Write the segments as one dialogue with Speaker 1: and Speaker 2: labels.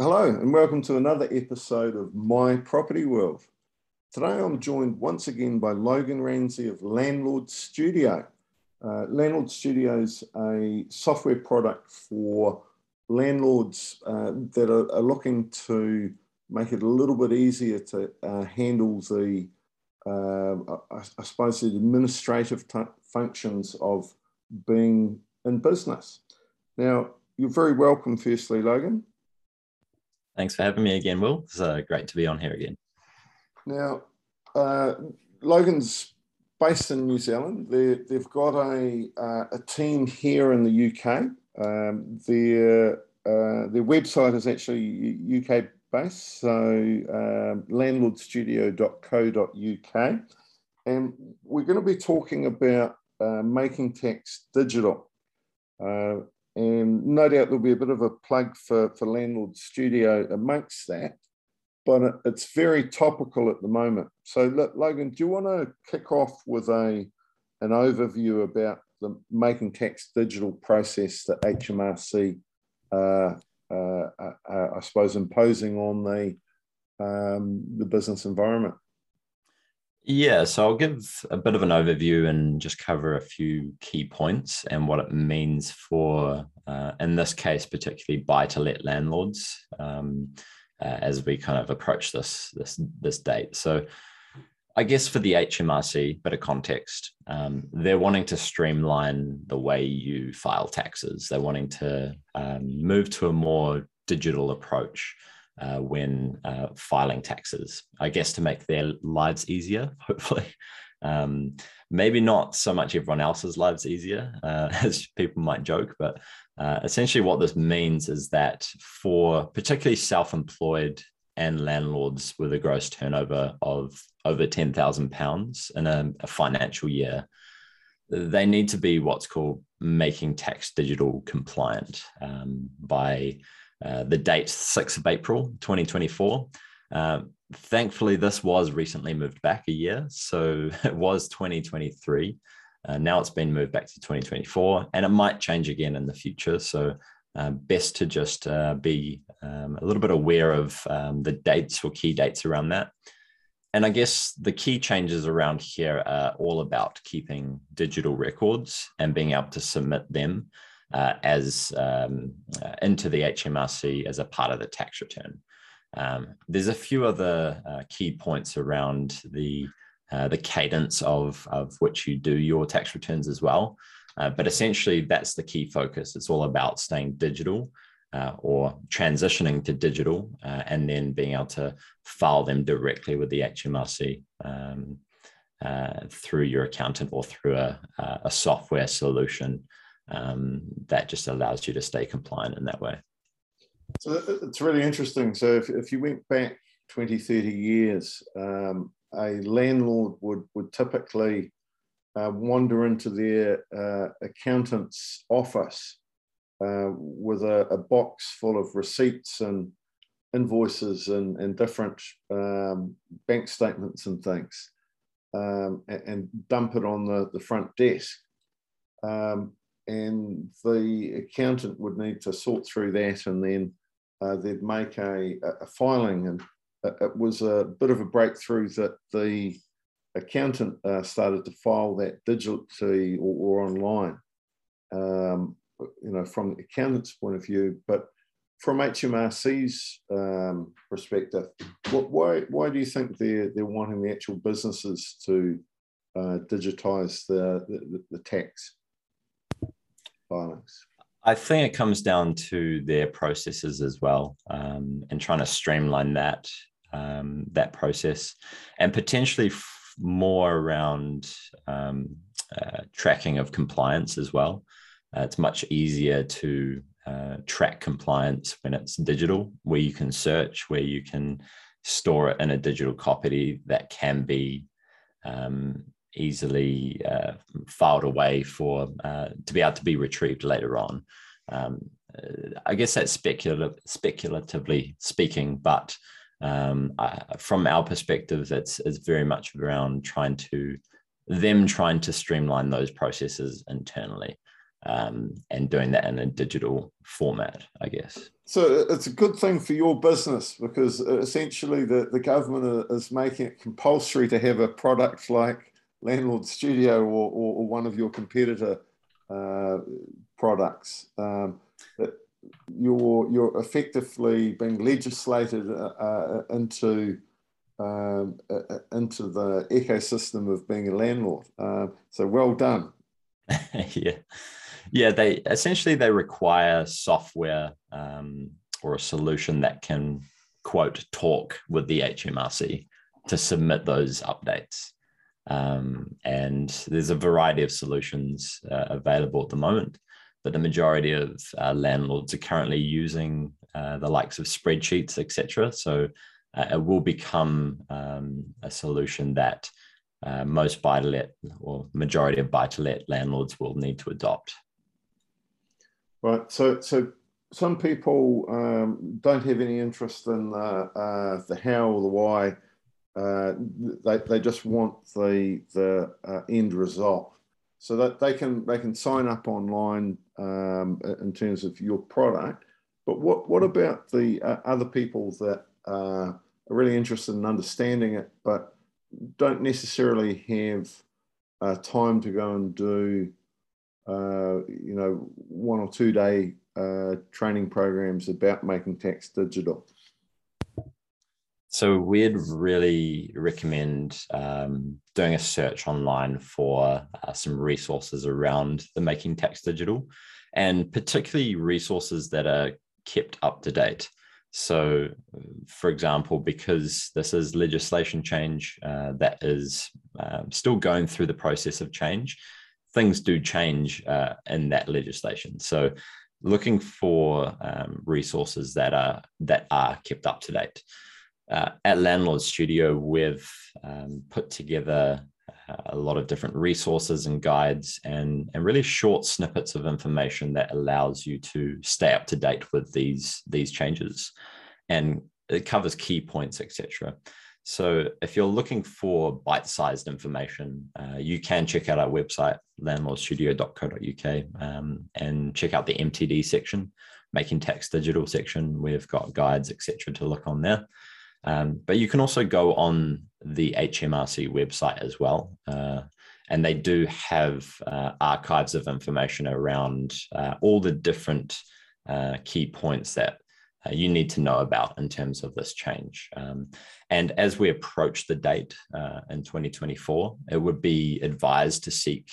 Speaker 1: Hello, and welcome to another episode of My Property World. Today I'm joined once again by Logan Ramsey of Landlord Studio. Uh, Landlord Studio is a software product for landlords uh, that are, are, looking to make it a little bit easier to uh, handle the, uh, I, I, suppose, the administrative functions of being in business. Now, you're very welcome, firstly, Logan.
Speaker 2: Thanks for having me again, Will. It's uh, great to be on here again.
Speaker 1: Now, uh, Logan's based in New Zealand. they have got a, uh, a team here in the UK. Um, their, uh, their website is actually UK based, so um, landlordstudio.co.uk. And we're going to be talking about uh, making tax digital. And no doubt there'll be a bit of a plug for, for Landlord Studio amongst that, but it's very topical at the moment. So, Logan, do you want to kick off with a an overview about the making tax digital process that HMRC, uh, uh, uh, uh, I suppose, imposing on the um, the business environment?
Speaker 2: Yeah, so I'll give a bit of an overview and just cover a few key points and what it means for, uh, in this case, particularly buy-to-let landlords um, uh, as we kind of approach this this this date. So, I guess for the HMRC, bit of context, um, they're wanting to streamline the way you file taxes. They're wanting to um, move to a more digital approach uh, when uh, filing taxes, I guess to make their lives easier, hopefully. Um, maybe not so much everyone else's lives easier, uh, as people might joke, but uh, essentially what this means is that for particularly self employed and landlords with a gross turnover of over £10,000 in a, a financial year, they need to be what's called making tax digital compliant um, by uh, the date 6th of April 2024. Uh, thankfully, this was recently moved back a year. So it was 2023. Uh, now it's been moved back to 2024 and it might change again in the future. So uh, best to just uh, be um, a little bit aware of um, the dates or key dates around that. And I guess the key changes around here are all about keeping digital records and being able to submit them uh, as um, uh, into the HMRC as a part of the tax return. Um, there's a few other uh, key points around the uh, the cadence of of which you do your tax returns as well. Uh, but essentially, that's the key focus. It's all about staying digital uh, or transitioning to digital, and then being able to file them directly with the HMRC. Um, through your accountant or through a, a software solution um, that just allows you to stay compliant in that way.
Speaker 1: So it's really interesting. So if, if you went back 20, 30 years, um, a landlord would, would typically uh, wander into their uh, accountant's office uh, with a, a, box full of receipts and invoices and, and different um, bank statements and things um, and, and, dump it on the, the front desk. Um, and the accountant would need to sort through that and then uh, they'd make a, a, filing. And it was a bit of a breakthrough that the accountant uh, started to file that digitally or, or online, um, you know, from the accountant's point of view. But from HMRC's um, perspective, what, why why do you think they're they're wanting the actual businesses to uh, digitize the, the, the tax
Speaker 2: I think it comes down to their processes as well, um, and trying to streamline that um, that process, and potentially f- more around um, uh, tracking of compliance as well. Uh, it's much easier to uh, track compliance when it's digital, where you can search, where you can store it in a digital copy that can be um, easily uh, filed away for uh, to be able to be retrieved later on. Um, I guess that's speculative, speculatively speaking, but um, I, from our perspective, it's, it's very much around trying to them trying to streamline those processes internally um, and doing that in a digital format, I guess.
Speaker 1: So it's a good thing for your business because essentially the, the government is making it compulsory to have a product like Landlord Studio or, or, or one of your competitor uh, products. Um, that you're, you're effectively being legislated uh, uh, into um, uh, into the ecosystem of being a landlord. Uh, so well done.
Speaker 2: yeah, yeah. They essentially they require software um, or a solution that can quote talk with the HMRC to submit those updates. Um, and there's a variety of solutions uh, available at the moment, but the majority of uh, landlords are currently using uh, the likes of spreadsheets, etc. So uh, it will become um, a solution that uh, most buy to let or majority of buy to let landlords will need to adopt.
Speaker 1: Right. So, so some people um, don't have any interest in uh, uh the how or the why. Uh, they, they just want the the uh, end result, so that they can they can sign up online um, in terms of your product. But what what about the other people that uh, are really interested in understanding it, but don't necessarily have uh, time to go and do, uh, you know, one or two day uh, training programs about making tax digital.
Speaker 2: So we'd really recommend um, doing a search online for uh, some resources around the making tax digital, and particularly resources that are kept up to date. So, for example, because this is legislation change uh, that is um, still going through the process of change, things do change uh, in that legislation. So, looking for um, resources that are that are kept up to date. Uh, at Landlord Studio, we've um, put together a lot of different resources and guides and, and really short snippets of information that allows you to stay up to date with these, these changes. And it covers key points, etc. So if you're looking for bite-sized information, uh, you can check out our website, landlordstudio.co.uk, um, and check out the MTD section, making tax digital section. We've got guides, etc., to look on there. Um, but you can also go on the HMRC website as well. Uh, and they do have uh, archives of information around uh, all the different uh, key points that uh, you need to know about in terms of this change. Um, and as we approach the date uh, in 2024, it would be advised to seek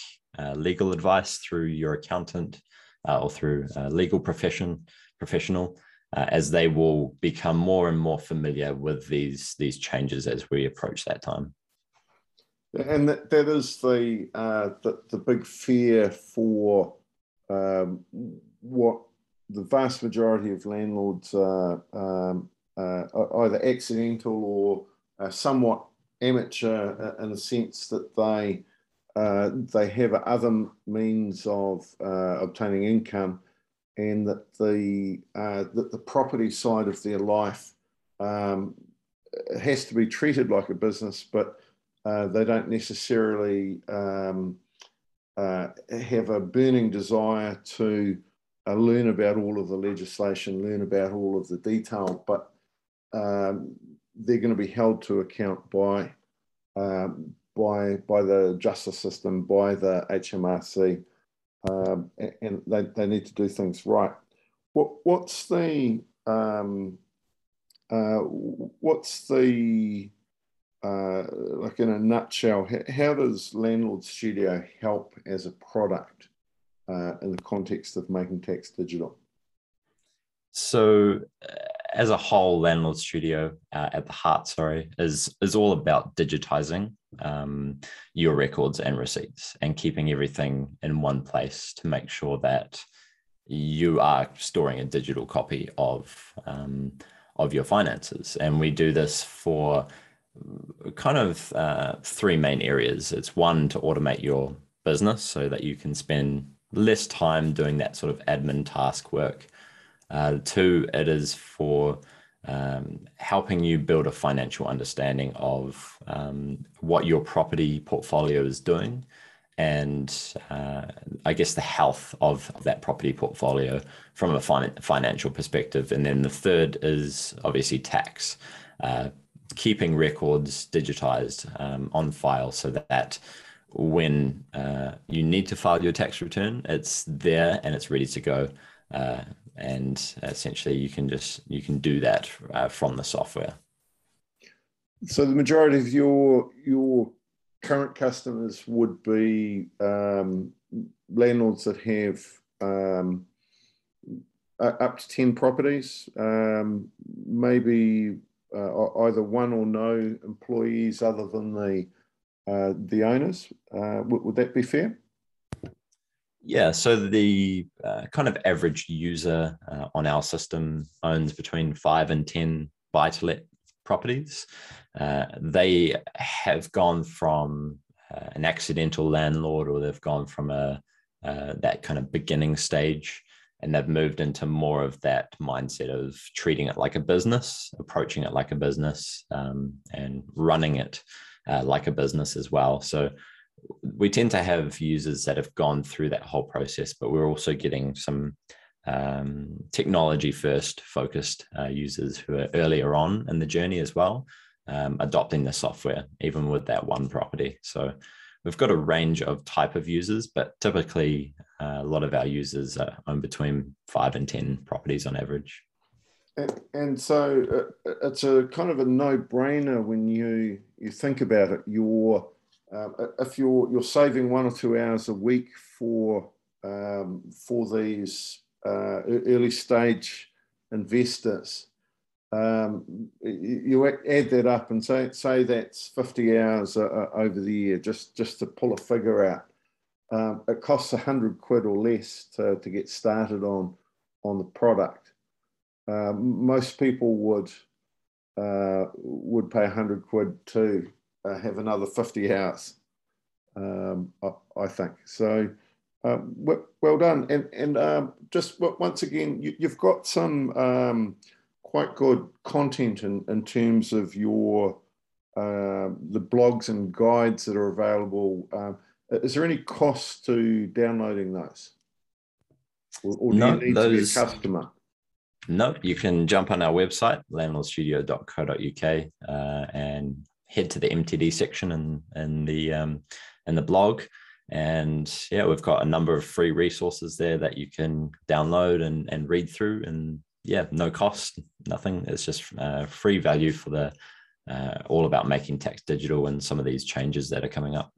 Speaker 2: legal advice through your accountant or through a legal profession professional uh, as they will become more and more familiar with these these changes as we approach that time.
Speaker 1: And that, that is the, uh, the, the big fear for um, what the vast majority of landlords are um, uh, either accidental or uh, somewhat amateur uh, in the sense that they uh, they have other means of obtaining income and that the uh, that the property side of their life um, has to be treated like a business, but uh, they don't necessarily um, uh, have a burning desire to uh, learn about all of the legislation, learn about all of the detail, but um, they're going to be held to account by um, by by the justice system, by the HMRC um, and they, they need to do things right. What what's the um, uh, what's the uh, like in a nutshell? How does Landlord Studio help as a product uh, in the context of making tax digital?
Speaker 2: So, uh, as a whole, Landlord Studio uh, at the heart, sorry, is is all about digitizing um, your records and receipts and keeping everything in one place to make sure that you are storing a digital copy of um, of your finances. And we do this for kind of uh, three main areas. It's one to automate your business so that you can spend less time doing that sort of admin task work. Uh, two, it is for um, helping you build a financial understanding of um, what your property portfolio is doing and uh, I guess the health of that property portfolio from a fin- financial perspective. And then the third is obviously tax, uh, keeping records digitized um, on file so that when uh, you need to file your tax return, it's there and it's ready to go. Uh, and essentially, you can just you can do that uh, from the software.
Speaker 1: So the majority of your your current customers would be um, landlords that have um, up to 10 properties, um, maybe uh, either one or no employees other than the, uh, the owners. Uh, would, would, that be fair?
Speaker 2: Yeah, so the uh, kind of average user uh, on our system owns between five and 10 buy to let properties. Uh, they have gone from uh, an accidental landlord or they've gone from a uh, that kind of beginning stage and they've moved into more of that mindset of treating it like a business approaching it like a business um, and running it uh, like a business as well so we tend to have users that have gone through that whole process but we're also getting some um, technology first focused uh, users who are earlier on in the journey as well, um, adopting the software, even with that one property. So we've got a range of type of users, but typically uh, a lot of our users own between five and 10 properties on average.
Speaker 1: And, and so uh, it's a kind of a no-brainer when you you think about it. You're um, if you're you're saving one or two hours a week for um, for these uh, early stage investors, um, you add that up and say say that's 50 hours uh, over the year just just to pull a figure out. Um, it costs hundred quid or less to, to get started on on the product. Uh, most people would uh, would pay hundred quid to uh, have another 50 hours. Um, I, I, think so. Um, well, done. And, and um, just once again, you, have got some um, quite good content in, in terms of your uh, the blogs and guides that are available. Um, is there any cost to downloading those? Or, or do no, you need those, to be a customer?
Speaker 2: No, you can jump on our website, landlordstudio.co.uk, uh, and head to the MTD section and, and the um, and the blog and yeah we've got a number of free resources there that you can download and, and read through. And yeah no cost nothing. It's just uh, free value for the uh, all about making tax digital and some of these changes that are coming up.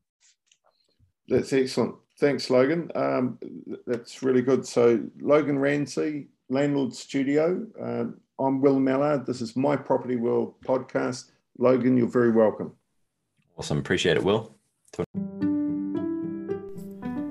Speaker 1: That's excellent. Thanks logan. Um, that's really good. So logan Ramsey landlord studio. Um, i'm will mallard. This is my property world podcast. Logan you're very welcome.
Speaker 2: Awesome. Appreciate it will